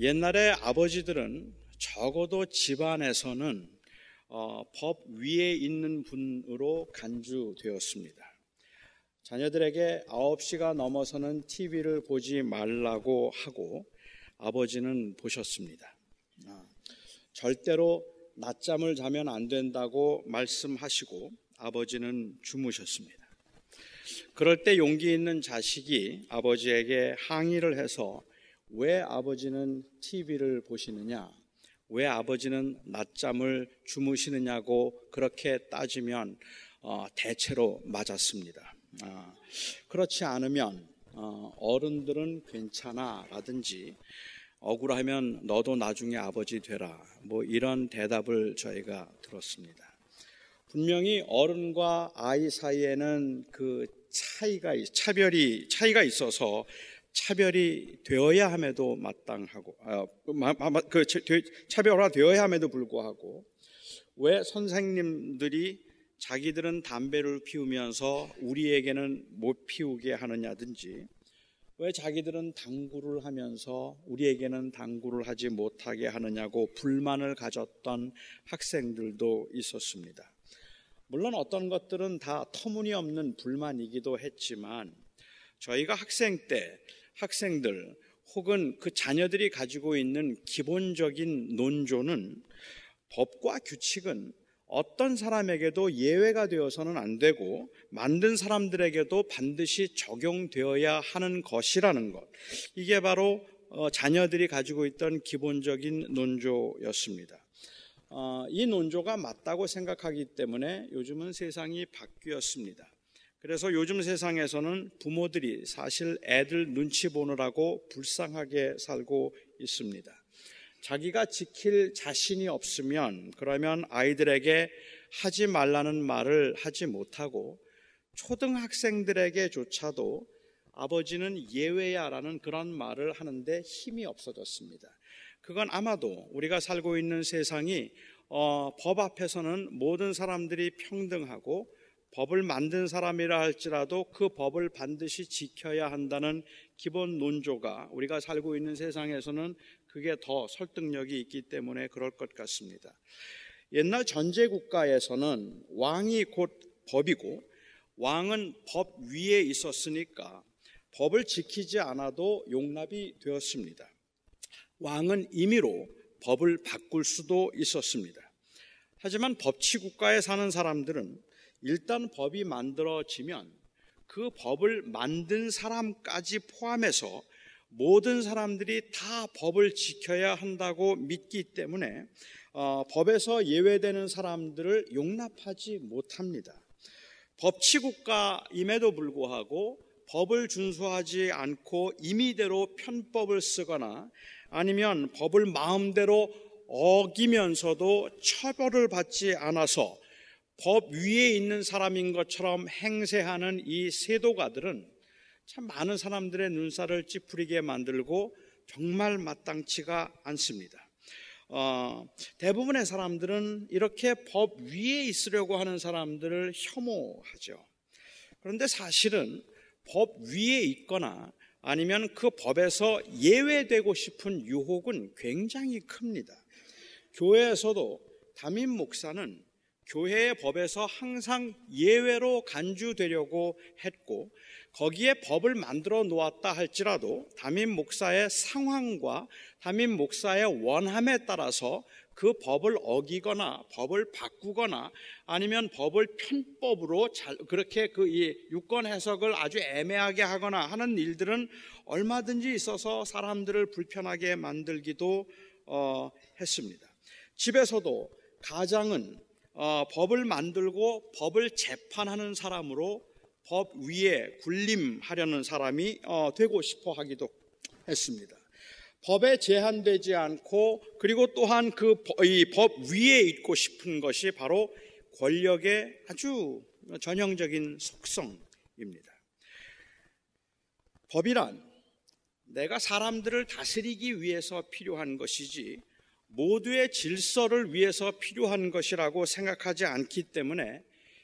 옛날에 아버지들은 적어도 집안에서는 어, 법 위에 있는 분으로 간주되었습니다. 자녀들에게 9시가 넘어서는 TV를 보지 말라고 하고 아버지는 보셨습니다. 아, 절대로 낮잠을 자면 안 된다고 말씀하시고 아버지는 주무셨습니다. 그럴 때 용기 있는 자식이 아버지에게 항의를 해서 왜 아버지는 TV를 보시느냐? 왜 아버지는 낮잠을 주무시느냐고 그렇게 따지면 어, 대체로 맞았습니다. 어, 그렇지 않으면 어, 어른들은 괜찮아 라든지 억울하면 너도 나중에 아버지 되라 뭐 이런 대답을 저희가 들었습니다. 분명히 어른과 아이 사이에는 그 차이가 차별이 차이가 있어서 차별이 되어야 함에도 마땅하고 아, 그 차별화되어야 함에도 불구하고 왜 선생님들이 자기들은 담배를 피우면서 우리에게는 못 피우게 하느냐든지 왜 자기들은 당구를 하면서 우리에게는 당구를 하지 못하게 하느냐고 불만을 가졌던 학생들도 있었습니다. 물론 어떤 것들은 다 터무니없는 불만이기도 했지만 저희가 학생 때 학생들 혹은 그 자녀들이 가지고 있는 기본적인 논조는 법과 규칙은 어떤 사람에게도 예외가 되어서는 안 되고 만든 사람들에게도 반드시 적용되어야 하는 것이라는 것. 이게 바로 어, 자녀들이 가지고 있던 기본적인 논조였습니다. 어, 이 논조가 맞다고 생각하기 때문에 요즘은 세상이 바뀌었습니다. 그래서 요즘 세상에서는 부모들이 사실 애들 눈치 보느라고 불쌍하게 살고 있습니다. 자기가 지킬 자신이 없으면 그러면 아이들에게 하지 말라는 말을 하지 못하고 초등학생들에게조차도 아버지는 예외야라는 그런 말을 하는데 힘이 없어졌습니다. 그건 아마도 우리가 살고 있는 세상이 어, 법 앞에서는 모든 사람들이 평등하고 법을 만든 사람이라 할지라도 그 법을 반드시 지켜야 한다는 기본 논조가 우리가 살고 있는 세상에서는 그게 더 설득력이 있기 때문에 그럴 것 같습니다. 옛날 전제 국가에서는 왕이 곧 법이고 왕은 법 위에 있었으니까 법을 지키지 않아도 용납이 되었습니다. 왕은 임의로 법을 바꿀 수도 있었습니다. 하지만 법치 국가에 사는 사람들은 일단 법이 만들어지면 그 법을 만든 사람까지 포함해서 모든 사람들이 다 법을 지켜야 한다고 믿기 때문에 어, 법에서 예외되는 사람들을 용납하지 못합니다. 법치국가임에도 불구하고 법을 준수하지 않고 임의대로 편법을 쓰거나 아니면 법을 마음대로 어기면서도 처벌을 받지 않아서 법 위에 있는 사람인 것처럼 행세하는 이 세도가들은 참 많은 사람들의 눈살을 찌푸리게 만들고 정말 마땅치가 않습니다. 어, 대부분의 사람들은 이렇게 법 위에 있으려고 하는 사람들을 혐오하죠. 그런데 사실은 법 위에 있거나 아니면 그 법에서 예외되고 싶은 유혹은 굉장히 큽니다. 교회에서도 담임 목사는 교회의 법에서 항상 예외로 간주되려고 했고 거기에 법을 만들어 놓았다 할지라도 담임 목사의 상황과 담임 목사의 원함에 따라서 그 법을 어기거나 법을 바꾸거나 아니면 법을 편법으로 잘 그렇게 그 이 유권 해석을 아주 애매하게 하거나 하는 일들은 얼마든지 있어서 사람들을 불편하게 만들기도 어, 했습니다. 집에서도 가장은 어, 법을 만들고 법을 재판하는 사람으로 법 위에 군림하려는 사람이 어, 되고 싶어 하기도 했습니다. 법에 제한되지 않고 그리고 또한 그 법 위에 있고 싶은 것이 바로 권력의 아주 전형적인 속성입니다. 법이란 내가 사람들을 다스리기 위해서 필요한 것이지 모두의 질서를 위해서 필요한 것이라고 생각하지 않기 때문에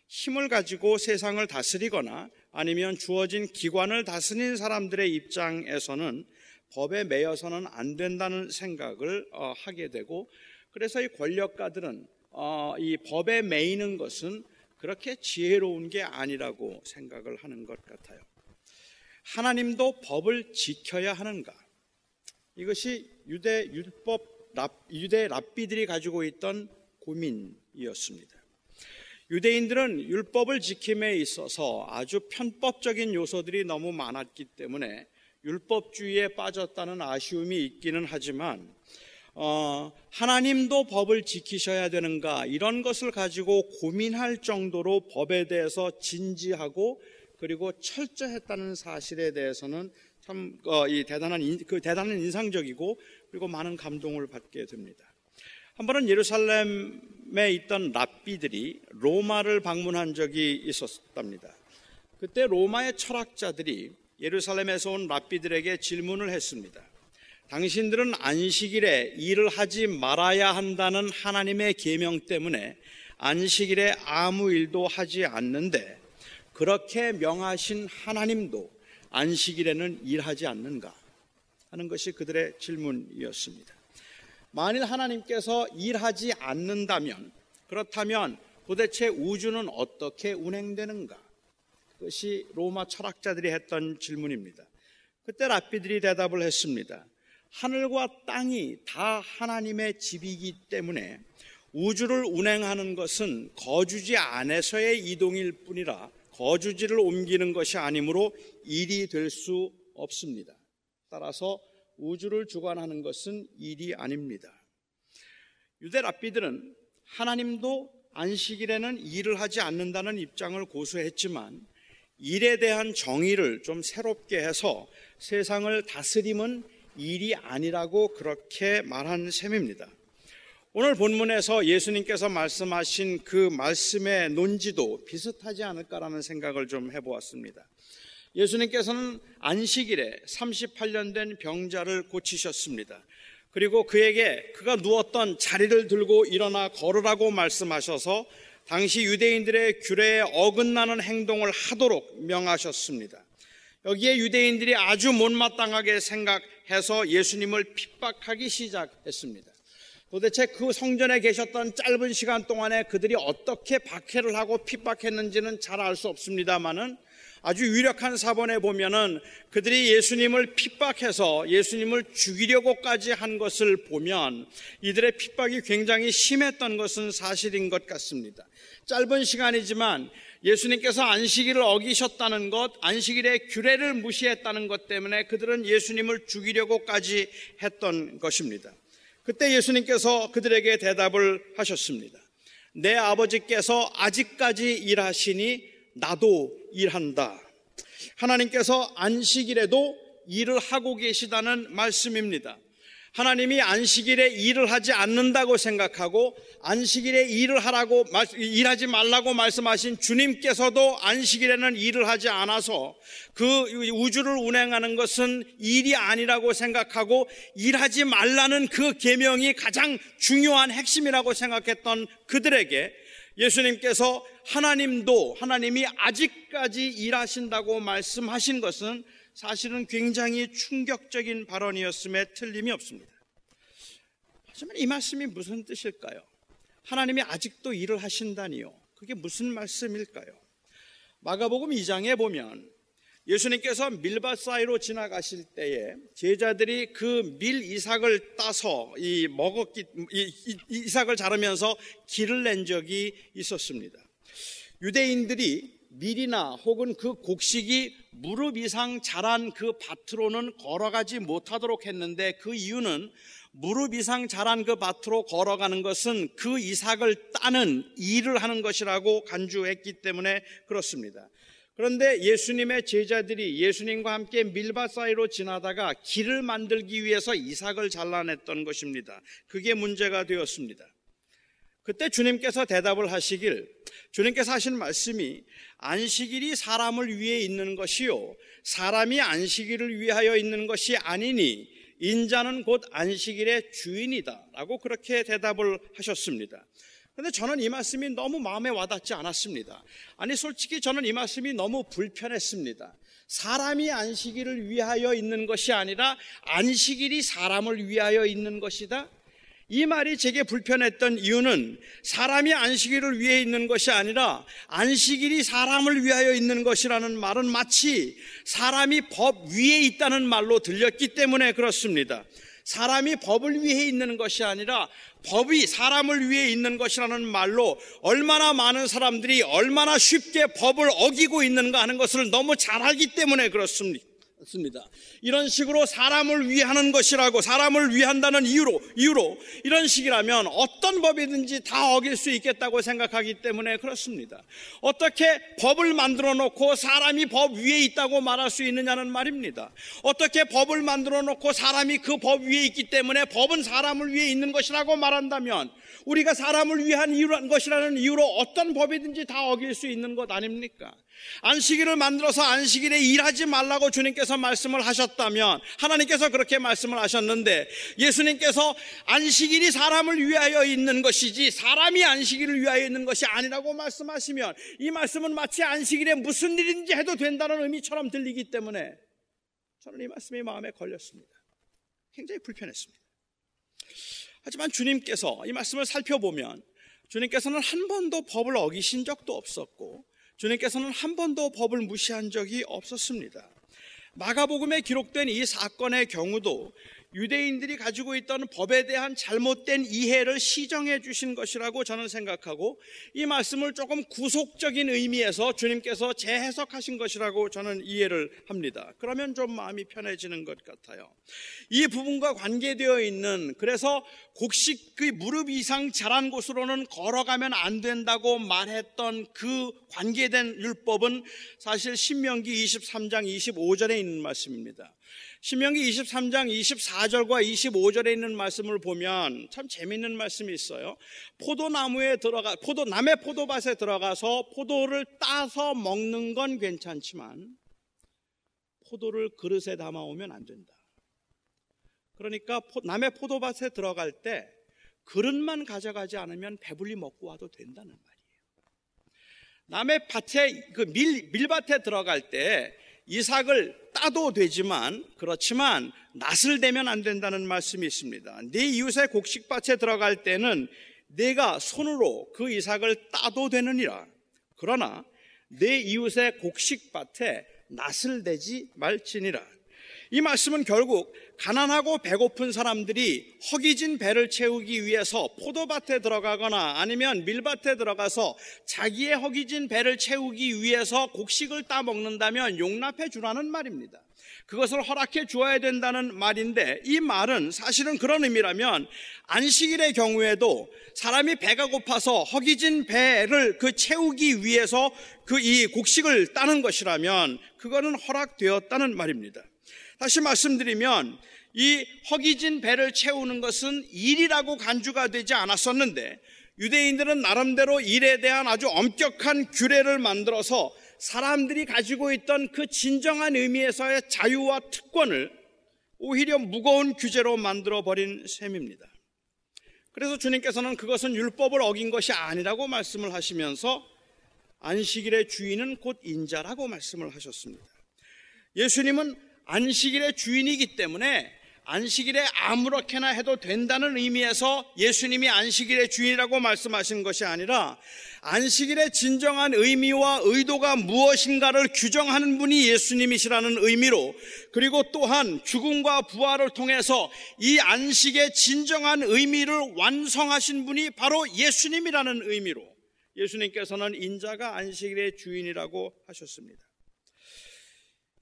힘을 가지고 세상을 다스리거나 아니면 주어진 기관을 다스린 사람들의 입장에서는 법에 매여서는 안 된다는 생각을 어, 하게 되고 그래서 이 권력가들은 어, 이 법에 매이는 것은 그렇게 지혜로운 게 아니라고 생각을 하는 것 같아요. 하나님도 법을 지켜야 하는가? 이것이 유대 율법 유대 랍비들이 가지고 있던 고민이었습니다. 유대인들은 율법을 지킴에 있어서 아주 편법적인 요소들이 너무 많았기 때문에 율법주의에 빠졌다는 아쉬움이 있기는 하지만 어, 하나님도 법을 지키셔야 되는가 이런 것을 가지고 고민할 정도로 법에 대해서 진지하고 그리고 철저했다는 사실에 대해서는 참 어, 이 대단한 그 대단한 인상적이고 그리고 많은 감동을 받게 됩니다. 한 번은 예루살렘에 있던 랍비들이 로마를 방문한 적이 있었답니다. 그때 로마의 철학자들이 예루살렘에서 온 랍비들에게 질문을 했습니다. 당신들은 안식일에 일을 하지 말아야 한다는 하나님의 계명 때문에 안식일에 아무 일도 하지 않는데 그렇게 명하신 하나님도 안식일에는 일하지 않는가 하는 것이 그들의 질문이었습니다. 만일 하나님께서 일하지 않는다면 그렇다면 도대체 우주는 어떻게 운행되는가? 그것이 로마 철학자들이 했던 질문입니다. 그때 랍비들이 대답을 했습니다. 하늘과 땅이 다 하나님의 집이기 때문에 우주를 운행하는 것은 거주지 안에서의 이동일 뿐이라 거주지를 옮기는 것이 아니므로 일이 될 수 없습니다. 따라서 우주를 주관하는 것은 일이 아닙니다. 유대 랍비들은 하나님도 안식일에는 일을 하지 않는다는 입장을 고수했지만 일에 대한 정의를 좀 새롭게 해서 세상을 다스림은 일이 아니라고 그렇게 말한 셈입니다. 오늘 본문에서 예수님께서 말씀하신 그 말씀의 논지도 비슷하지 않을까라는 생각을 좀 해보았습니다. 예수님께서는 안식일에 38년 된 병자를 고치셨습니다. 그리고 그에게 그가 누웠던 자리를 들고 일어나 걸으라고 말씀하셔서 당시 유대인들의 규례에 어긋나는 행동을 하도록 명하셨습니다. 여기에 유대인들이 아주 못마땅하게 생각해서 예수님을 핍박하기 시작했습니다. 도대체 그 성전에 계셨던 짧은 시간 동안에 그들이 어떻게 박해를 하고 핍박했는지는 잘 알 수 없습니다만은 아주 유력한 사본에 보면은 그들이 예수님을 핍박해서 예수님을 죽이려고까지 한 것을 보면 이들의 핍박이 굉장히 심했던 것은 사실인 것 같습니다. 짧은 시간이지만 예수님께서 안식일을 어기셨다는 것, 안식일의 규례를 무시했다는 것 때문에 그들은 예수님을 죽이려고까지 했던 것입니다. 그때 예수님께서 그들에게 대답을 하셨습니다. 내 아버지께서 아직까지 일하시니 나도 일한다. 하나님께서 안식일에도 일을 하고 계시다는 말씀입니다. 하나님이 안식일에 일을 하지 않는다고 생각하고 안식일에 일을 하라고 일하지 말라고 말씀하신 주님께서도 안식일에는 일을 하지 않아서 그 우주를 운행하는 것은 일이 아니라고 생각하고 일하지 말라는 그 계명이 가장 중요한 핵심이라고 생각했던 그들에게 예수님께서 하나님도 하나님이 아직까지 일하신다고 말씀하신 것은 사실은 굉장히 충격적인 발언이었음에 틀림이 없습니다. 하지만 이 말씀이 무슨 뜻일까요? 하나님이 아직도 일을 하신다니요. 그게 무슨 말씀일까요? 마가복음 2장에 보면 예수님께서 밀밭 사이로 지나가실 때에 제자들이 그 밀 이삭을 따서 이 먹었기 이, 이, 이삭을 자르면서 길을 낸 적이 있었습니다. 유대인들이 밀이나 혹은 그 곡식이 무릎 이상 자란 그 밭으로는 걸어가지 못하도록 했는데 그 이유는 무릎 이상 자란 그 밭으로 걸어가는 것은 그 이삭을 따는 일을 하는 것이라고 간주했기 때문에 그렇습니다. 그런데 예수님의 제자들이 예수님과 함께 밀밭 사이로 지나다가 길을 만들기 위해서 이삭을 잘라냈던 것입니다. 그게 문제가 되었습니다. 그때 주님께서 대답을 하시길 주님께서 하신 말씀이 안식일이 사람을 위해 있는 것이요 사람이 안식일을 위하여 있는 것이 아니니 인자는 곧 안식일의 주인이다라고 그렇게 대답을 하셨습니다. 그런데 저는 이 말씀이 너무 마음에 와닿지 않았습니다. 아니 솔직히 저는 이 말씀이 너무 불편했습니다. 사람이 안식일을 위하여 있는 것이 아니라 안식일이 사람을 위하여 있는 것이다. 이 말이 제게 불편했던 이유는 사람이 안식일을 위해 있는 것이 아니라 안식일이 사람을 위하여 있는 것이라는 말은 마치 사람이 법 위에 있다는 말로 들렸기 때문에 그렇습니다. 사람이 법을 위해 있는 것이 아니라 법이 사람을 위해 있는 것이라는 말로 얼마나 많은 사람들이 얼마나 쉽게 법을 어기고 있는가 하는 것을 너무 잘 알기 때문에 그렇습니다. 습니다. 이런 식으로 사람을 위하는 것이라고 사람을 위한다는 이유로 이유로 이런 식이라면 어떤 법이든지 다 어길 수 있겠다고 생각하기 때문에 그렇습니다. 어떻게 법을 만들어 놓고 사람이 법 위에 있다고 말할 수 있느냐는 말입니다. 어떻게 법을 만들어 놓고 사람이 그 법 위에 있기 때문에 법은 사람을 위해 있는 것이라고 말한다면 우리가 사람을 위한 이유란 것이라는 이유로 어떤 법이든지 다 어길 수 있는 것 아닙니까? 안식일을 만들어서 안식일에 일하지 말라고 주님께서 말씀을 하셨다면 하나님께서 그렇게 말씀을 하셨는데 예수님께서 안식일이 사람을 위하여 있는 것이지 사람이 안식일을 위하여 있는 것이 아니라고 말씀하시면 이 말씀은 마치 안식일에 무슨 일인지 해도 된다는 의미처럼 들리기 때문에 저는 이 말씀이 마음에 걸렸습니다. 굉장히 불편했습니다. 하지만 주님께서 이 말씀을 살펴보면 주님께서는 한 번도 법을 어기신 적도 없었고 주님께서는 한 번도 법을 무시한 적이 없었습니다. 마가복음에 기록된 이 사건의 경우도 유대인들이 가지고 있던 법에 대한 잘못된 이해를 시정해 주신 것이라고 저는 생각하고 이 말씀을 조금 구속적인 의미에서 주님께서 재해석하신 것이라고 저는 이해를 합니다. 그러면 좀 마음이 편해지는 것 같아요. 이 부분과 관계되어 있는 그래서 곡식 그 무릎 이상 자란 곳으로는 걸어가면 안 된다고 말했던 그 관계된 율법은 사실 신명기 23장 25절에 있는 말씀입니다. 신명기 23장 24절과 25절에 있는 말씀을 보면 참 재밌는 말씀이 있어요. 포도나무에 들어가 포도 남의 포도밭에 들어가서 포도를 따서 먹는 건 괜찮지만 포도를 그릇에 담아 오면 안 된다. 그러니까 남의 포도밭에 들어갈 때 그릇만 가져가지 않으면 배불리 먹고 와도 된다는 말이에요. 남의 밭에 그 밀 밀밭에 들어갈 때 이삭을 따도 되지만 그렇지만 낫을 대면 안 된다는 말씀이 있습니다. 네 이웃의 곡식밭에 들어갈 때는 내가 손으로 그 이삭을 따도 되느니라. 그러나 내 이웃의 곡식밭에 낫을 대지 말지니라. 이 말씀은 결국 가난하고 배고픈 사람들이 허기진 배를 채우기 위해서 포도밭에 들어가거나 아니면 밀밭에 들어가서 자기의 허기진 배를 채우기 위해서 곡식을 따먹는다면 용납해 주라는 말입니다. 그것을 허락해 주어야 된다는 말인데 이 말은 사실은 그런 의미라면 안식일의 경우에도 사람이 배가 고파서 허기진 배를 그 채우기 위해서 그 이 곡식을 따는 것이라면 그거는 허락되었다는 말입니다. 다시 말씀드리면 이 허기진 배를 채우는 것은 일이라고 간주가 되지 않았었는데 유대인들은 나름대로 일에 대한 아주 엄격한 규례를 만들어서 사람들이 가지고 있던 그 진정한 의미에서의 자유와 특권을 오히려 무거운 규제로 만들어 버린 셈입니다. 그래서 주님께서는 그것은 율법을 어긴 것이 아니라고 말씀을 하시면서 안식일의 주인은 곧 인자라고 말씀을 하셨습니다. 예수님은 안식일의 주인이기 때문에 안식일에 아무렇게나 해도 된다는 의미에서 예수님이 안식일의 주인이라고 말씀하신 것이 아니라 안식일의 진정한 의미와 의도가 무엇인가를 규정하는 분이 예수님이시라는 의미로 그리고 또한 죽음과 부활을 통해서 이 안식의 진정한 의미를 완성하신 분이 바로 예수님이라는 의미로 예수님께서는 인자가 안식일의 주인이라고 하셨습니다.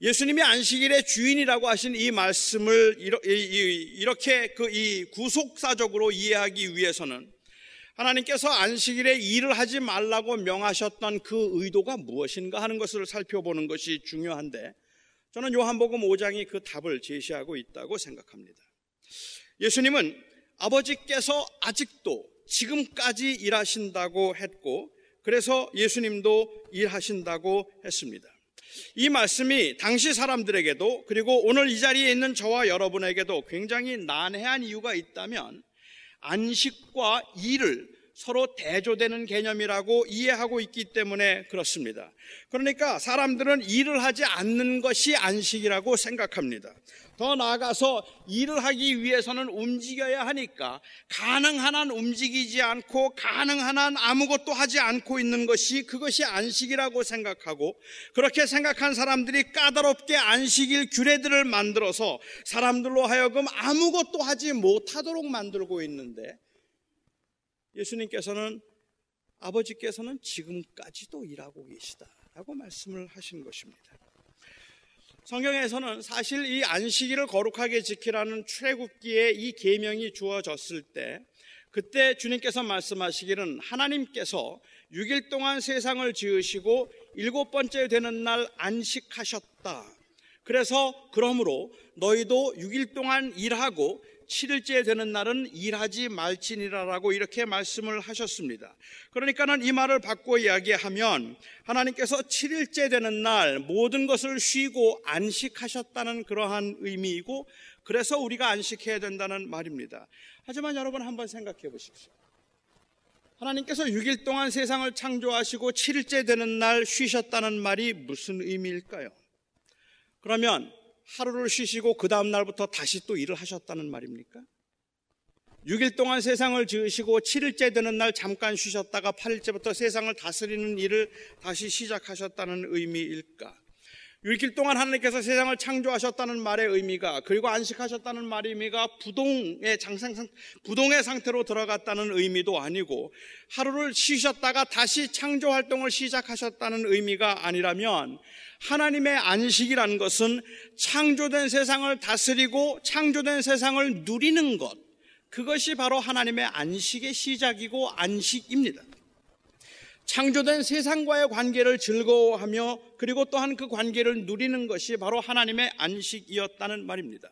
예수님이 안식일의 주인이라고 하신 이 말씀을 이렇게 그 이 구속사적으로 이해하기 위해서는 하나님께서 안식일에 일을 하지 말라고 명하셨던 그 의도가 무엇인가 하는 것을 살펴보는 것이 중요한데 저는 요한복음 5장이 그 답을 제시하고 있다고 생각합니다. 예수님은 아버지께서 아직도 지금까지 일하신다고 했고 그래서 예수님도 일하신다고 했습니다. 이 말씀이 당시 사람들에게도 그리고 오늘 이 자리에 있는 저와 여러분에게도 굉장히 난해한 이유가 있다면 안식과 일을 서로 대조되는 개념이라고 이해하고 있기 때문에 그렇습니다. 그러니까 사람들은 일을 하지 않는 것이 안식이라고 생각합니다. 더 나아가서 일을 하기 위해서는 움직여야 하니까 가능한 한 움직이지 않고 가능한 한 아무것도 하지 않고 있는 것이 그것이 안식이라고 생각하고 그렇게 생각한 사람들이 까다롭게 안식일 규례들을 만들어서 사람들로 하여금 아무것도 하지 못하도록 만들고 있는데 예수님께서는 아버지께서는 지금까지도 일하고 계시다라고 말씀을 하신 것입니다. 성경에서는 사실 이 안식일을 거룩하게 지키라는 출애굽기에 이 계명이 주어졌을 때 그때 주님께서 말씀하시기는 하나님께서 6일 동안 세상을 지으시고 일곱 번째 되는 날 안식하셨다. 그래서 그러므로 너희도 6일 동안 일하고 7일째 되는 날은 일하지 말지니라라고 이렇게 말씀을 하셨습니다. 그러니까는 이 말을 바꿔 이야기하면 하나님께서 7일째 되는 날 모든 것을 쉬고 안식하셨다는 그러한 의미이고 그래서 우리가 안식해야 된다는 말입니다. 하지만 여러분 한번 생각해 보십시오. 하나님께서 6일 동안 세상을 창조하시고 7일째 되는 날 쉬셨다는 말이 무슨 의미일까요? 그러면 하루를 쉬시고 그 다음 날부터 다시 또 일을 하셨다는 말입니까? 6일 동안 세상을 지으시고 7일째 되는 날 잠깐 쉬셨다가 8일째부터 세상을 다스리는 일을 다시 시작하셨다는 의미일까? 6일 동안 하나님께서 세상을 창조하셨다는 말의 의미가 그리고 안식하셨다는 말의 의미가 부동의 장상 부동의 상태로 들어갔다는 의미도 아니고 하루를 쉬셨다가 다시 창조 활동을 시작하셨다는 의미가 아니라면 하나님의 안식이라는 것은 창조된 세상을 다스리고 창조된 세상을 누리는 것. 그것이 바로 하나님의 안식의 시작이고 안식입니다. 창조된 세상과의 관계를 즐거워하며 그리고 또한 그 관계를 누리는 것이 바로 하나님의 안식이었다는 말입니다.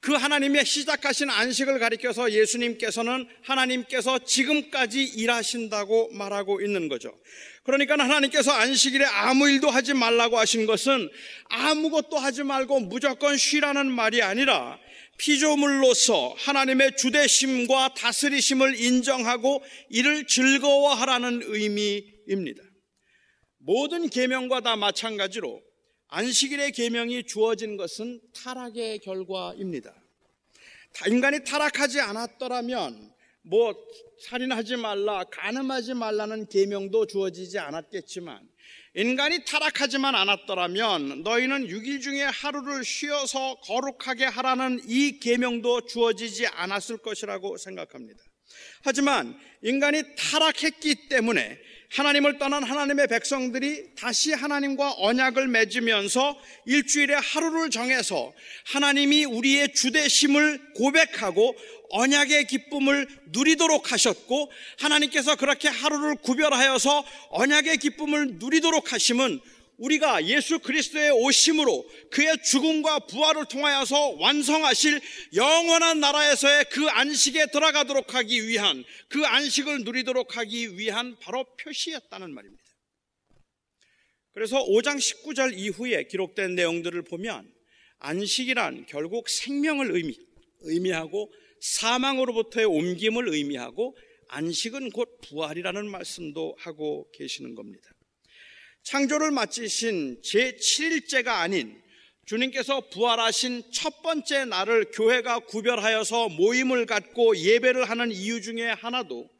그 하나님의 시작하신 안식을 가리켜서 예수님께서는 하나님께서 지금까지 일하신다고 말하고 있는 거죠. 그러니까 하나님께서 안식일에 아무 일도 하지 말라고 하신 것은 아무것도 하지 말고 무조건 쉬라는 말이 아니라 피조물로서 하나님의 주대심과 다스리심을 인정하고 이를 즐거워하라는 의미입니다. 모든 계명과 다 마찬가지로 안식일의 계명이 주어진 것은 타락의 결과입니다. 인간이 타락하지 않았더라면 뭐 살인하지 말라, 간음하지 말라는 계명도 주어지지 않았겠지만 인간이 타락하지만 않았더라면 너희는 6일 중에 하루를 쉬어서 거룩하게 하라는 이 계명도 주어지지 않았을 것이라고 생각합니다. 하지만 인간이 타락했기 때문에 하나님을 떠난 하나님의 백성들이 다시 하나님과 언약을 맺으면서 일주일에 하루를 정해서 하나님이 우리의 주대심을 고백하고 언약의 기쁨을 누리도록 하셨고 하나님께서 그렇게 하루를 구별하여서 언약의 기쁨을 누리도록 하심은 우리가 예수 그리스도의 오심으로 그의 죽음과 부활을 통하여서 완성하실 영원한 나라에서의 그 안식에 들어가도록 하기 위한 그 안식을 누리도록 하기 위한 바로 표시였다는 말입니다. 그래서 5장 19절 이후에 기록된 내용들을 보면 안식이란 결국 생명을 의미, 의미하고 사망으로부터의 옮김을 의미하고 안식은 곧 부활이라는 말씀도 하고 계시는 겁니다. 창조를 마치신 제7일째가 아닌 주님께서 부활하신 첫 번째 날을 교회가 구별하여서 모임을 갖고 예배를 하는 이유 중에 하나도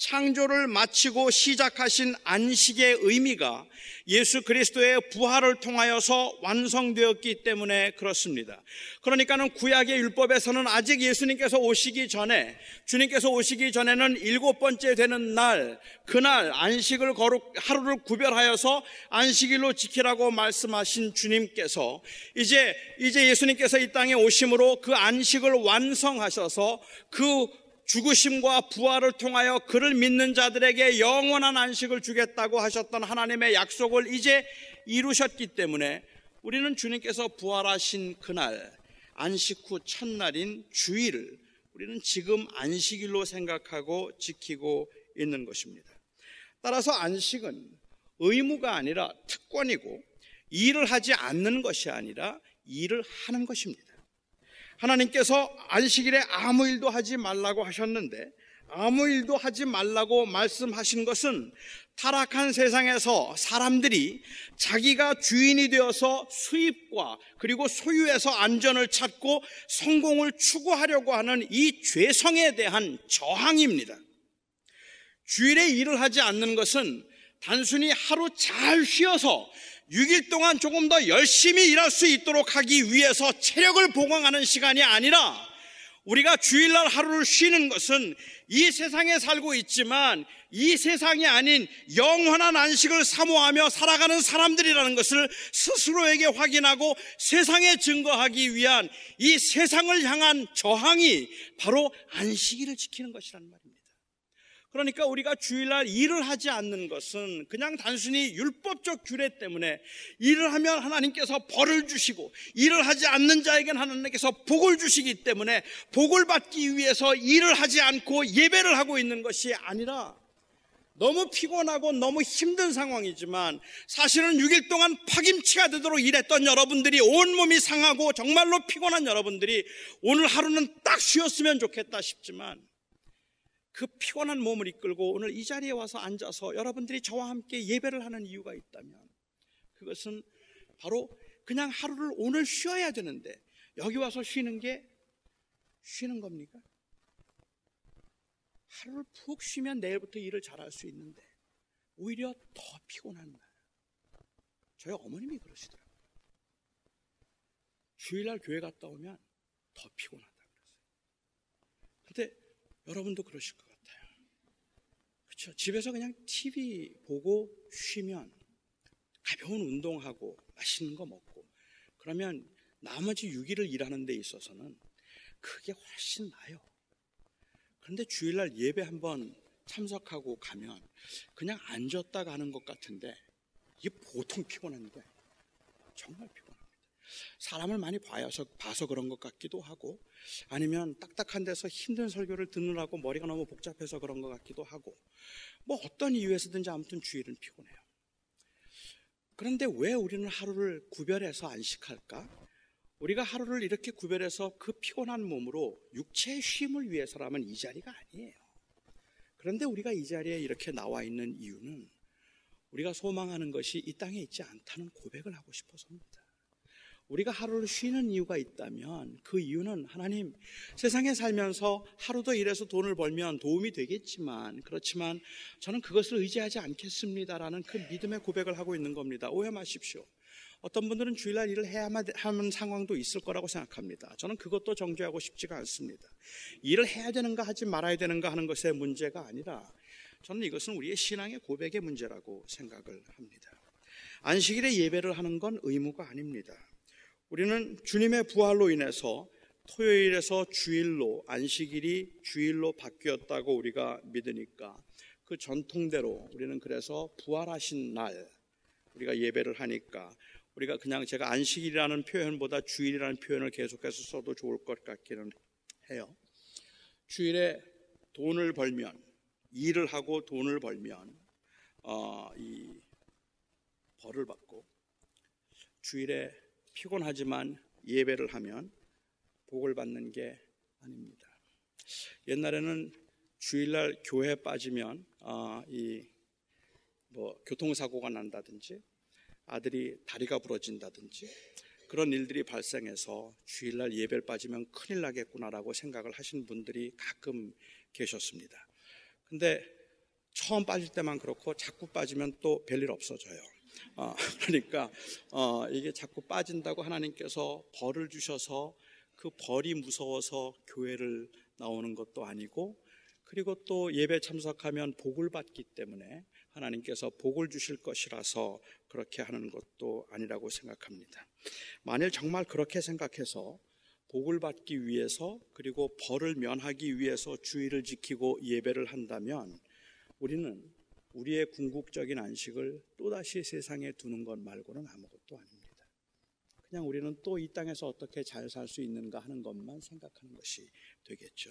창조를 마치고 시작하신 안식의 의미가 예수 그리스도의 부활을 통하여서 완성되었기 때문에 그렇습니다. 그러니까는 구약의 율법에서는 아직 예수님께서 오시기 전에 주님께서 오시기 전에는 일곱 번째 되는 날 그날 안식을 거룩 하루를 구별하여서 안식일로 지키라고 말씀하신 주님께서 이제 이제 예수님께서 이 땅에 오심으로 그 안식을 완성하셔서 그 죽으심과 부활을 통하여 그를 믿는 자들에게 영원한 안식을 주겠다고 하셨던 하나님의 약속을 이제 이루셨기 때문에 우리는 주님께서 부활하신 그날 안식 후 첫날인 주일을 우리는 지금 안식일로 생각하고 지키고 있는 것입니다. 따라서 안식은 의무가 아니라 특권이고 일을 하지 않는 것이 아니라 일을 하는 것입니다. 하나님께서 안식일에 아무 일도 하지 말라고 하셨는데 아무 일도 하지 말라고 말씀하신 것은 타락한 세상에서 사람들이 자기가 주인이 되어서 수입과 그리고 소유에서 안전을 찾고 성공을 추구하려고 하는 이 죄성에 대한 저항입니다. 주일에 일을 하지 않는 것은 단순히 하루 잘 쉬어서 6일 동안 조금 더 열심히 일할 수 있도록 하기 위해서 체력을 보강하는 시간이 아니라 우리가 주일날 하루를 쉬는 것은 이 세상에 살고 있지만 이 세상이 아닌 영원한 안식을 사모하며 살아가는 사람들이라는 것을 스스로에게 확인하고 세상에 증거하기 위한 이 세상을 향한 저항이 바로 안식일을 지키는 것이라는 말입니다. 그러니까 우리가 주일날 일을 하지 않는 것은 그냥 단순히 율법적 규례 때문에 일을 하면 하나님께서 벌을 주시고 일을 하지 않는 자에게는 하나님께서 복을 주시기 때문에 복을 받기 위해서 일을 하지 않고 예배를 하고 있는 것이 아니라 너무 피곤하고 너무 힘든 상황이지만 사실은 6일 동안 파김치가 되도록 일했던 여러분들이 온몸이 상하고 정말로 피곤한 여러분들이 오늘 하루는 딱 쉬었으면 좋겠다 싶지만 그 피곤한 몸을 이끌고 오늘 이 자리에 와서 앉아서 여러분들이 저와 함께 예배를 하는 이유가 있다면 그것은 바로 그냥 하루를 오늘 쉬어야 되는데 여기 와서 쉬는 게 쉬는 겁니까? 하루를 푹 쉬면 내일부터 일을 잘할 수 있는데 오히려 더 피곤한 날. 저희 어머님이 그러시더라고요. 주일날 교회 갔다 오면 더 피곤하다 그랬어요. 근데 여러분도 그러실 것 같아요. 그렇죠? 집에서 그냥 TV 보고 쉬면 가벼운 운동하고 맛있는 거 먹고 그러면 나머지 6일을 일하는 데 있어서는 그게 훨씬 나아요. 그런데 주일날 예배 한번 참석하고 가면 그냥 앉았다 가는 것 같은데 이게 보통 피곤한데 정말 피곤합니다. 사람을 많이 봐서, 봐서 그런 것 같기도 하고 아니면 딱딱한 데서 힘든 설교를 듣느라고 머리가 너무 복잡해서 그런 것 같기도 하고 뭐 어떤 이유에서든지 아무튼 주일은 피곤해요. 그런데 왜 우리는 하루를 구별해서 안식할까? 우리가 하루를 이렇게 구별해서 그 피곤한 몸으로 육체의 쉼을 위해서라면 이 자리가 아니에요. 그런데 우리가 이 자리에 이렇게 나와 있는 이유는 우리가 소망하는 것이 이 땅에 있지 않다는 고백을 하고 싶어서입니다. 우리가 하루를 쉬는 이유가 있다면 그 이유는 하나님 세상에 살면서 하루도 일해서 돈을 벌면 도움이 되겠지만 그렇지만 저는 그것을 의지하지 않겠습니다라는 그 믿음의 고백을 하고 있는 겁니다. 오해 마십시오. 어떤 분들은 주일날 일을 해야만 하는 상황도 있을 거라고 생각합니다. 저는 그것도 정죄하고 싶지가 않습니다. 일을 해야 되는가 하지 말아야 되는가 하는 것의 문제가 아니라 저는 이것은 우리의 신앙의 고백의 문제라고 생각을 합니다. 안식일에 예배를 하는 건 의무가 아닙니다. 우리는 주님의 부활로 인해서 토요일에서 주일로 안식일이 주일로 바뀌었다고 우리가 믿으니까 그 전통대로 우리는 그래서 부활하신 날 우리가 예배를 하니까 우리가 그냥 제가 안식일이라는 표현보다 주일이라는 표현을 계속해서 써도 좋을 것 같기는 해요. 주일에 돈을 벌면 일을 하고 돈을 벌면 어, 이 벌을 받고 주일에 피곤하지만 예배를 하면 복을 받는 게 아닙니다. 옛날에는 주일날 교회 빠지면 어, 이뭐 교통사고가 난다든지 아들이 다리가 부러진다든지 그런 일들이 발생해서 주일날 예배를 빠지면 큰일 나겠구나라고 생각을 하신 분들이 가끔 계셨습니다. 근데 처음 빠질 때만 그렇고 자꾸 빠지면 또 별일 없어져요. 어, 그러니까 어, 이게 자꾸 빠진다고 하나님께서 벌을 주셔서 그 벌이 무서워서 교회를 나오는 것도 아니고 그리고 또 예배 참석하면 복을 받기 때문에 하나님께서 복을 주실 것이라서 그렇게 하는 것도 아니라고 생각합니다. 만일 정말 그렇게 생각해서 복을 받기 위해서 그리고 벌을 면하기 위해서 주의를 지키고 예배를 한다면 우리는 우리의 궁극적인 안식을 또다시 세상에 두는 것 말고는 아무것도 아닙니다. 그냥 우리는 또 이 땅에서 어떻게 잘 살 수 있는가 하는 것만 생각하는 것이 되겠죠.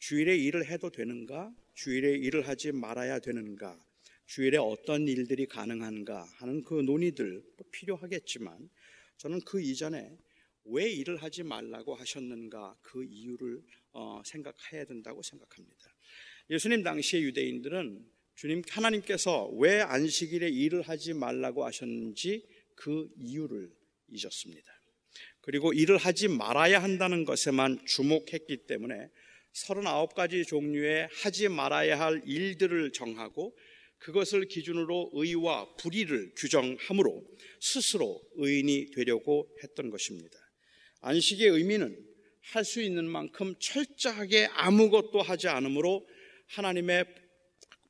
주일에 일을 해도 되는가? 주일에 일을 하지 말아야 되는가? 주일에 어떤 일들이 가능한가 하는 그 논의들 필요하겠지만 저는 그 이전에 왜 일을 하지 말라고 하셨는가 그 이유를 어, 생각해야 된다고 생각합니다. 예수님 당시의 유대인들은 주님 하나님께서 왜 안식일에 일을 하지 말라고 하셨는지 그 이유를 잊었습니다. 그리고 일을 하지 말아야 한다는 것에만 주목했기 때문에 39가지 종류의 하지 말아야 할 일들을 정하고 그것을 기준으로 의와 불의를 규정함으로 스스로 의인이 되려고 했던 것입니다. 안식의 의미는 할 수 있는 만큼 철저하게 아무것도 하지 않으므로 하나님의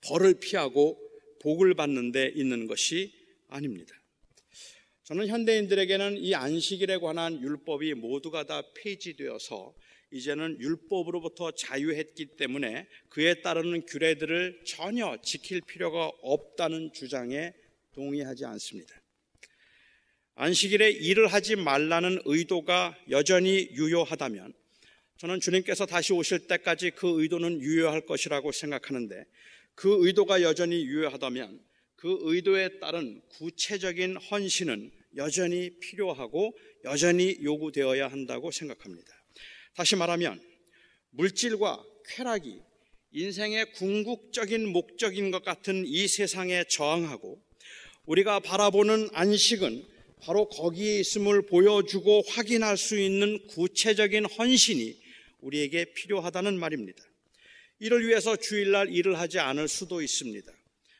벌을 피하고 복을 받는 데 있는 것이 아닙니다. 저는 현대인들에게는 이 안식일에 관한 율법이 모두가 다 폐지되어서 이제는 율법으로부터 자유했기 때문에 그에 따르는 규례들을 전혀 지킬 필요가 없다는 주장에 동의하지 않습니다. 안식일에 일을 하지 말라는 의도가 여전히 유효하다면 저는 주님께서 다시 오실 때까지 그 의도는 유효할 것이라고 생각하는데 그 의도가 여전히 유효하다면 그 의도에 따른 구체적인 헌신은 여전히 필요하고 여전히 요구되어야 한다고 생각합니다. 다시 말하면 물질과 쾌락이 인생의 궁극적인 목적인 것 같은 이 세상에 저항하고 우리가 바라보는 안식은 바로 거기에 있음을 보여주고 확인할 수 있는 구체적인 헌신이 우리에게 필요하다는 말입니다. 이를 위해서 주일날 일을 하지 않을 수도 있습니다.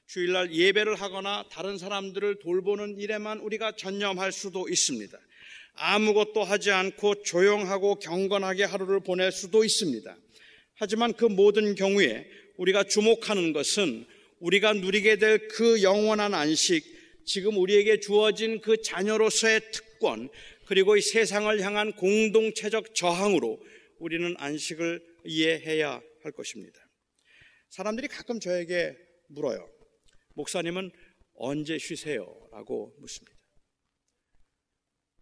주일날 예배를 하거나 다른 사람들을 돌보는 일에만 우리가 전념할 수도 있습니다. 아무것도 하지 않고 조용하고 경건하게 하루를 보낼 수도 있습니다. 하지만 그 모든 경우에 우리가 주목하는 것은 우리가 누리게 될 그 영원한 안식, 지금 우리에게 주어진 그 자녀로서의 특권, 그리고 이 세상을 향한 공동체적 저항으로 우리는 안식을 이해해야 할 것입니다. 사람들이 가끔 저에게 물어요. 목사님은 언제 쉬세요? 라고 묻습니다.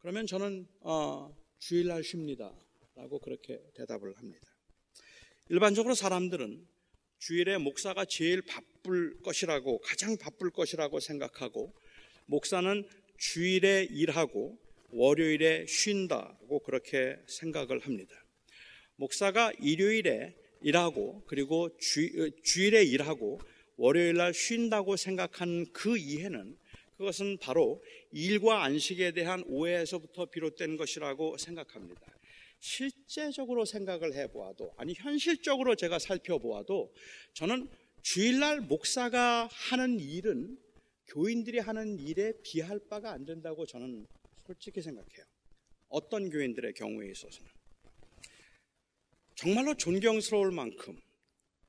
그러면 저는 어, 주일날 쉽니다. 라고 그렇게 대답을 합니다. 일반적으로 사람들은 주일에 목사가 제일 바쁠 것이라고 가장 바쁠 것이라고 생각하고 목사는 주일에 일하고 월요일에 쉰다고 그렇게 생각을 합니다. 목사가 일요일에 일하고 그리고 주, 어, 주일에 일하고 월요일 날 쉰다고 생각하는 그 이해는 그것은 바로 일과 안식에 대한 오해에서부터 비롯된 것이라고 생각합니다. 실제적으로 생각을 해보아도, 아니, 현실적으로 제가 살펴보아도, 저는 주일날 목사가 하는 일은 교인들이 하는 일에 비할 바가 안 된다고 저는 솔직히 생각해요. 어떤 교인들의 경우에 있어서는. 정말로 존경스러울 만큼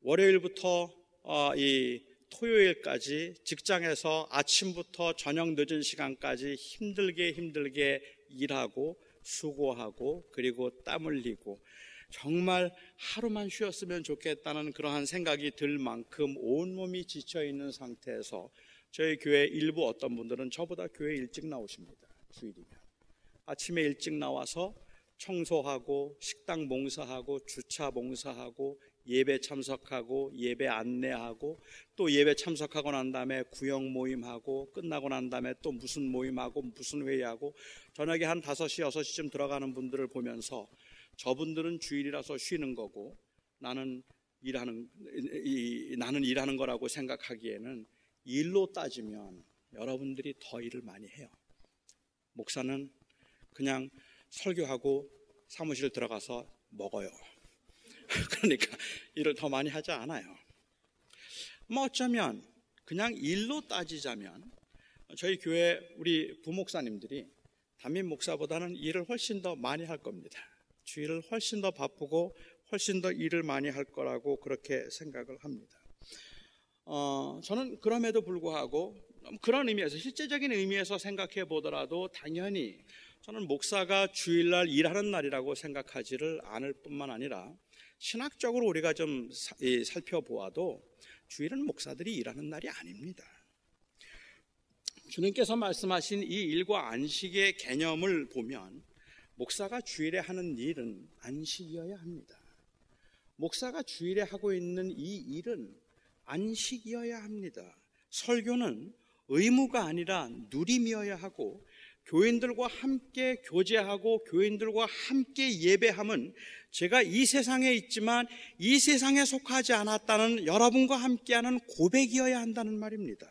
월요일부터 어, 이 토요일까지 직장에서 아침부터 저녁 늦은 시간까지 힘들게 힘들게 일하고 수고하고 그리고 땀 흘리고 정말 하루만 쉬었으면 좋겠다는 그러한 생각이 들 만큼 온몸이 지쳐 있는 상태에서 저희 교회 일부 어떤 분들은 저보다 교회 일찍 나오십니다. 주일이면. 아침에 일찍 나와서 청소하고 식당 봉사하고 주차 봉사하고 예배 참석하고 예배 안내하고 또 예배 참석하고 난 다음에 구역 모임하고 끝나고 난 다음에 또 무슨 모임하고 무슨 회의하고 저녁에 한 5시, 6시쯤 들어가는 분들을 보면서 저분들은 주일이라서 쉬는 거고 나는 일하는, 이, 나는 일하는 거라고 생각하기에는 일로 따지면 여러분들이 더 일을 많이 해요. 목사는 그냥 설교하고 사무실 들어가서 먹어요. 그러니까 일을 더 많이 하지 않아요. 뭐 어쩌면 그냥 일로 따지자면 저희 교회 우리 부목사님들이 담임 목사보다는 일을 훨씬 더 많이 할 겁니다. 주일을 훨씬 더 바쁘고 훨씬 더 일을 많이 할 거라고 그렇게 생각을 합니다. 어, 저는 그럼에도 불구하고 그런 의미에서 실제적인 의미에서 생각해 보더라도 당연히 저는 목사가 주일날 일하는 날이라고 생각하지를 않을 뿐만 아니라 신학적으로 우리가 좀 살펴보아도 주일은 목사들이 일하는 날이 아닙니다. 주님께서 말씀하신 이 일과 안식의 개념을 보면 목사가 주일에 하는 일은 안식이어야 합니다. 목사가 주일에 하고 있는 이 일은 안식이어야 합니다. 설교는 의무가 아니라 누림이어야 하고 교인들과 함께 교제하고 교인들과 함께 예배함은 제가 이 세상에 있지만 이 세상에 속하지 않았다는 여러분과 함께하는 고백이어야 한다는 말입니다.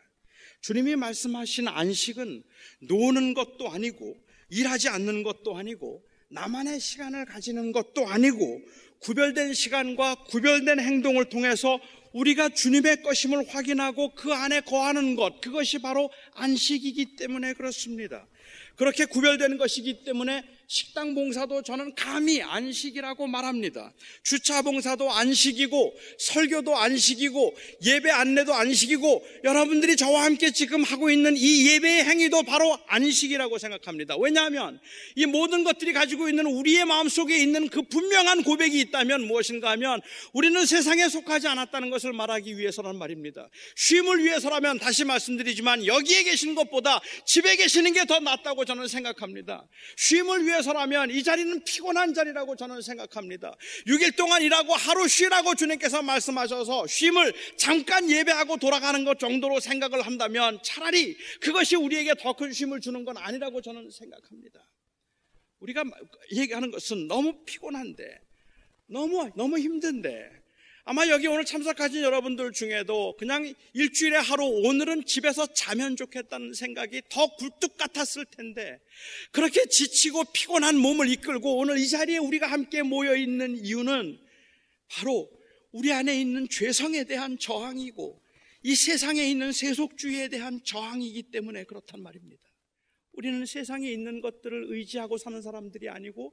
주님이 말씀하신 안식은 노는 것도 아니고 일하지 않는 것도 아니고 나만의 시간을 가지는 것도 아니고 구별된 시간과 구별된 행동을 통해서 우리가 주님의 것임을 확인하고 그 안에 거하는 것, 그것이 바로 안식이기 때문에 그렇습니다. 그렇게 구별되는 것이기 때문에 식당 봉사도 저는 감히 안식이라고 말합니다. 주차 봉사도 안식이고 설교도 안식이고 예배 안내도 안식이고 여러분들이 저와 함께 지금 하고 있는 이 예배의 행위도 바로 안식이라고 생각합니다. 왜냐하면 이 모든 것들이 가지고 있는 우리의 마음속에 있는 그 분명한 고백이 있다면 무엇인가 하면 우리는 세상에 속하지 않았다는 것을 말하기 위해서란 말입니다. 쉼을 위해서라면 다시 말씀드리지만 여기에 계신 것보다 집에 계시는 게 더 낫다고 저는 생각합니다. 쉼을 위해 위해서라면 이 자리는 피곤한 자리라고 저는 생각합니다. 6일 동안 일하고 하루 쉬라고 주님께서 말씀하셔서 쉼을 잠깐 예배하고 돌아가는 것 정도로 생각을 한다면 차라리 그것이 우리에게 더 큰 쉼을 주는 건 아니라고 저는 생각합니다. 우리가 얘기하는 것은 너무 피곤한데, 너무, 너무 힘든데, 아마 여기 오늘 참석하신 여러분들 중에도 그냥 일주일에 하루 오늘은 집에서 자면 좋겠다는 생각이 더 굴뚝 같았을 텐데 그렇게 지치고 피곤한 몸을 이끌고 오늘 이 자리에 우리가 함께 모여 있는 이유는 바로 우리 안에 있는 죄성에 대한 저항이고 이 세상에 있는 세속주의에 대한 저항이기 때문에 그렇단 말입니다. 우리는 세상에 있는 것들을 의지하고 사는 사람들이 아니고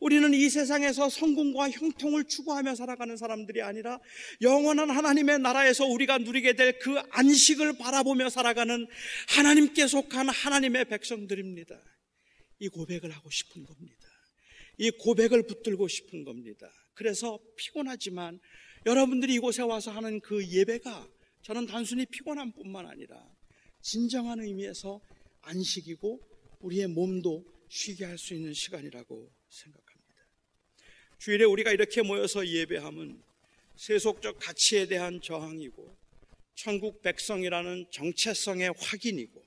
우리는 이 세상에서 성공과 형통을 추구하며 살아가는 사람들이 아니라 영원한 하나님의 나라에서 우리가 누리게 될 그 안식을 바라보며 살아가는 하나님께 속한 하나님의 백성들입니다. 이 고백을 하고 싶은 겁니다. 이 고백을 붙들고 싶은 겁니다. 그래서 피곤하지만 여러분들이 이곳에 와서 하는 그 예배가 저는 단순히 피곤함 뿐만 아니라 진정한 의미에서 안식이고 우리의 몸도 쉬게 할 수 있는 시간이라고 생각합니다. 주일에 우리가 이렇게 모여서 예배함은 세속적 가치에 대한 저항이고 천국 백성이라는 정체성의 확인이고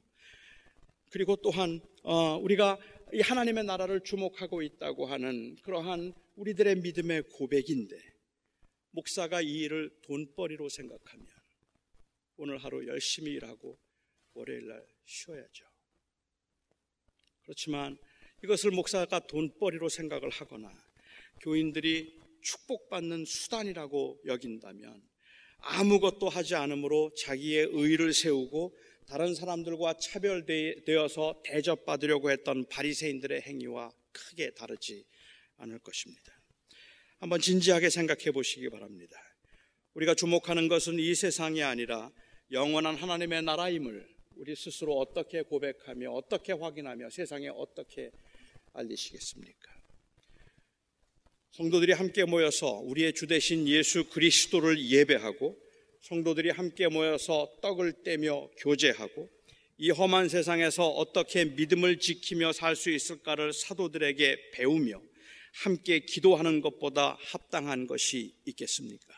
그리고 또한 어, 우리가 하나님의 나라를 주목하고 있다고 하는 그러한 우리들의 믿음의 고백인데 목사가 이 일을 돈벌이로 생각하면 오늘 하루 열심히 일하고 월요일 날 쉬어야죠. 그렇지만 이것을 목사가 돈벌이로 생각을 하거나 교인들이 축복받는 수단이라고 여긴다면 아무것도 하지 않으므로 자기의 의를 세우고 다른 사람들과 차별되어서 대접받으려고 했던 바리새인들의 행위와 크게 다르지 않을 것입니다. 한번 진지하게 생각해 보시기 바랍니다. 우리가 주목하는 것은 이 세상이 아니라 영원한 하나님의 나라임을 우리 스스로 어떻게 고백하며 어떻게 확인하며 세상에 어떻게 알리시겠습니까? 성도들이 함께 모여서 우리의 주 대신 예수 그리스도를 예배하고 성도들이 함께 모여서 떡을 떼며 교제하고 이 험한 세상에서 어떻게 믿음을 지키며 살 수 있을까를 사도들에게 배우며 함께 기도하는 것보다 합당한 것이 있겠습니까?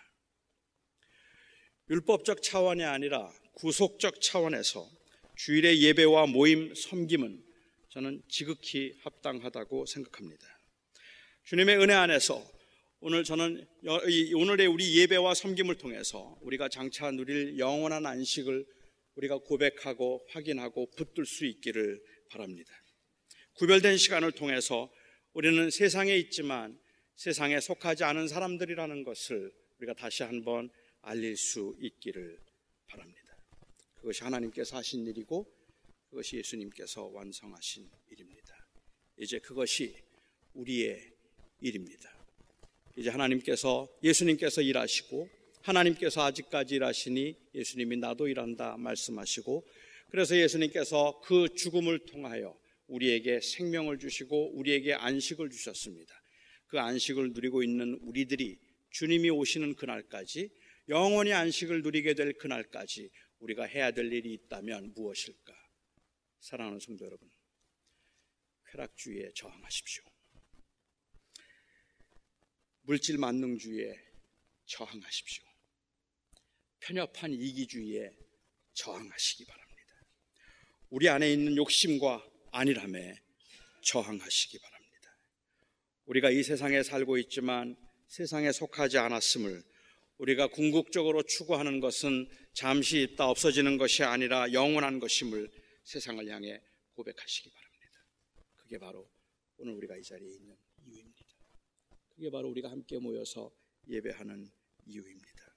율법적 차원이 아니라 구속적 차원에서 주일의 예배와 모임 섬김은 저는 지극히 합당하다고 생각합니다. 주님의 은혜 안에서 오늘 저는 오늘의 우리 예배와 섬김을 통해서 우리가 장차 누릴 영원한 안식을 우리가 고백하고 확인하고 붙들 수 있기를 바랍니다. 구별된 시간을 통해서 우리는 세상에 있지만 세상에 속하지 않은 사람들이라는 것을 우리가 다시 한번 알릴 수 있기를 바랍니다. 그것이 하나님께서 하신 일이고 그것이 예수님께서 완성하신 일입니다. 이제 그것이 우리의 일입니다. 이제 하나님께서 예수님께서 일하시고 하나님께서 아직까지 일하시니 예수님이 나도 일한다 말씀하시고 그래서 예수님께서 그 죽음을 통하여 우리에게 생명을 주시고 우리에게 안식을 주셨습니다. 그 안식을 누리고 있는 우리들이 주님이 오시는 그날까지 영원히 안식을 누리게 될 그날까지 우리가 해야 될 일이 있다면 무엇일까? 사랑하는 성도 여러분, 쾌락주의에 저항하십시오. 물질 만능주의에 저항하십시오. 편협한 이기주의에 저항하시기 바랍니다. 우리 안에 있는 욕심과 안일함에 저항하시기 바랍니다. 우리가 이 세상에 살고 있지만 세상에 속하지 않았음을 우리가 궁극적으로 추구하는 것은 잠시 있다 없어지는 것이 아니라 영원한 것임을 세상을 향해 고백하시기 바랍니다. 그게 바로 오늘 우리가 이 자리에 있는 이유입니다. 그게 바로 우리가 함께 모여서 예배하는 이유입니다.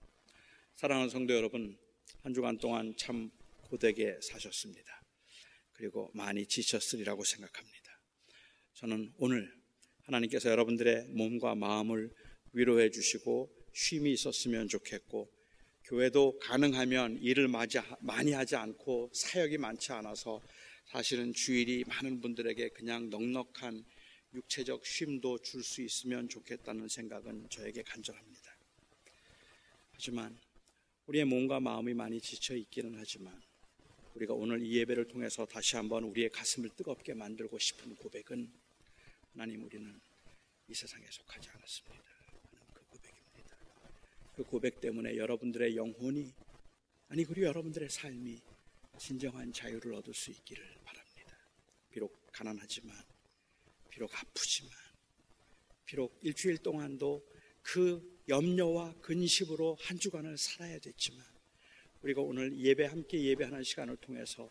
사랑하는 성도 여러분, 한 주간 동안 참 고되게 사셨습니다. 그리고 많이 지쳤으리라고 생각합니다. 저는 오늘 하나님께서 여러분들의 몸과 마음을 위로해 주시고 쉼이 있었으면 좋겠고 교회도 가능하면 일을 많이 하지 않고 사역이 많지 않아서 사실은 주일이 많은 분들에게 그냥 넉넉한 육체적 쉼도 줄 수 있으면 좋겠다는 생각은 저에게 간절합니다. 하지만 우리의 몸과 마음이 많이 지쳐 있기는 하지만 우리가 오늘 이 예배를 통해서 다시 한번 우리의 가슴을 뜨겁게 만들고 싶은 고백은 하나님 우리는 이 세상에 속하지 않았습니다. 그 고백 때문에 여러분들의 영혼이 아니 그리고 여러분들의 삶이 진정한 자유를 얻을 수 있기를 바랍니다. 비록 가난하지만 비록 아프지만 비록 일주일 동안도 그 염려와 근심으로 한 주간을 살아야 됐지만 우리가 오늘 예배 함께 예배하는 시간을 통해서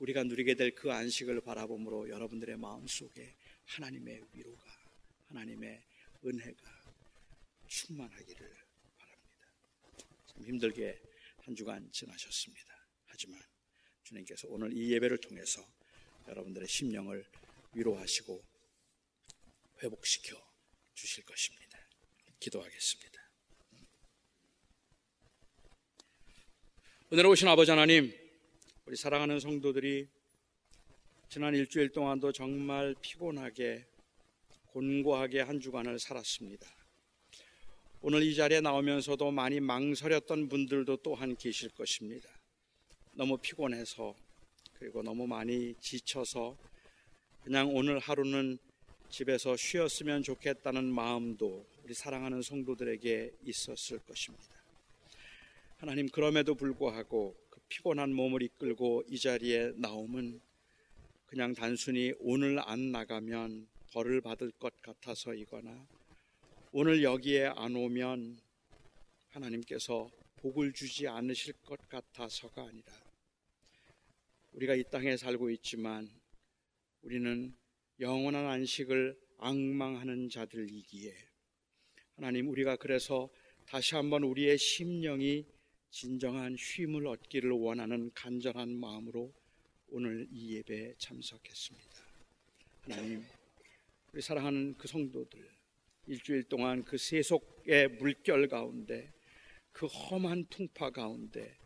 우리가 누리게 될 그 안식을 바라봄으로 여러분들의 마음 속에 하나님의 위로가 하나님의 은혜가 충만하기를. 참 힘들게 한 주간 지나셨습니다. 하지만 주님께서 오늘 이 예배를 통해서 여러분들의 심령을 위로하시고 회복시켜 주실 것입니다. 기도하겠습니다. 은혜로 오신 아버지 하나님, 우리 사랑하는 성도들이 지난 일주일 동안도 정말 피곤하게 곤고하게 한 주간을 살았습니다. 오늘 이 자리에 나오면서도 많이 망설였던 분들도 또한 계실 것입니다. 너무 피곤해서 그리고 너무 많이 지쳐서 그냥 오늘 하루는 집에서 쉬었으면 좋겠다는 마음도 우리 사랑하는 성도들에게 있었을 것입니다. 하나님 그럼에도 불구하고 그 피곤한 몸을 이끌고 이 자리에 나오면 그냥 단순히 오늘 안 나가면 벌을 받을 것 같아서이거나 오늘 여기에 안 오면 하나님께서 복을 주지 않으실 것 같아서가 아니라 우리가 이 땅에 살고 있지만 우리는 영원한 안식을 악망하는 자들이기에 하나님 우리가 그래서 다시 한번 우리의 심령이 진정한 쉼을 얻기를 원하는 간절한 마음으로 오늘 이 예배에 참석했습니다. 하나님, 우리 사랑하는 그 성도들, 일주일 동안 그 세속의 물결 가운데, 그 험한 풍파 가운데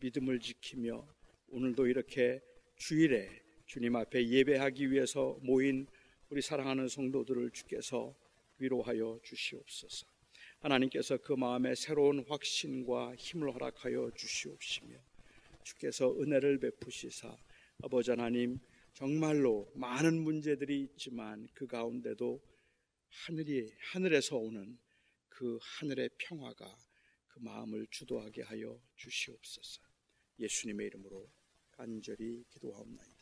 믿음을 지키며 오늘도 이렇게 주일에 주님 앞에 예배하기 위해서 모인 우리 사랑하는 성도들을 주께서 위로하여 주시옵소서. 하나님께서 그 마음에 새로운 확신과 힘을 허락하여 주시옵시며 주께서 은혜를 베푸시사 아버지 하나님 정말로 많은 문제들이 있지만 그 가운데도 하늘이 하늘에서 오는 그 하늘의 평화가 그 마음을 주도하게 하여 주시옵소서. 예수님의 이름으로 간절히 기도하옵나이다.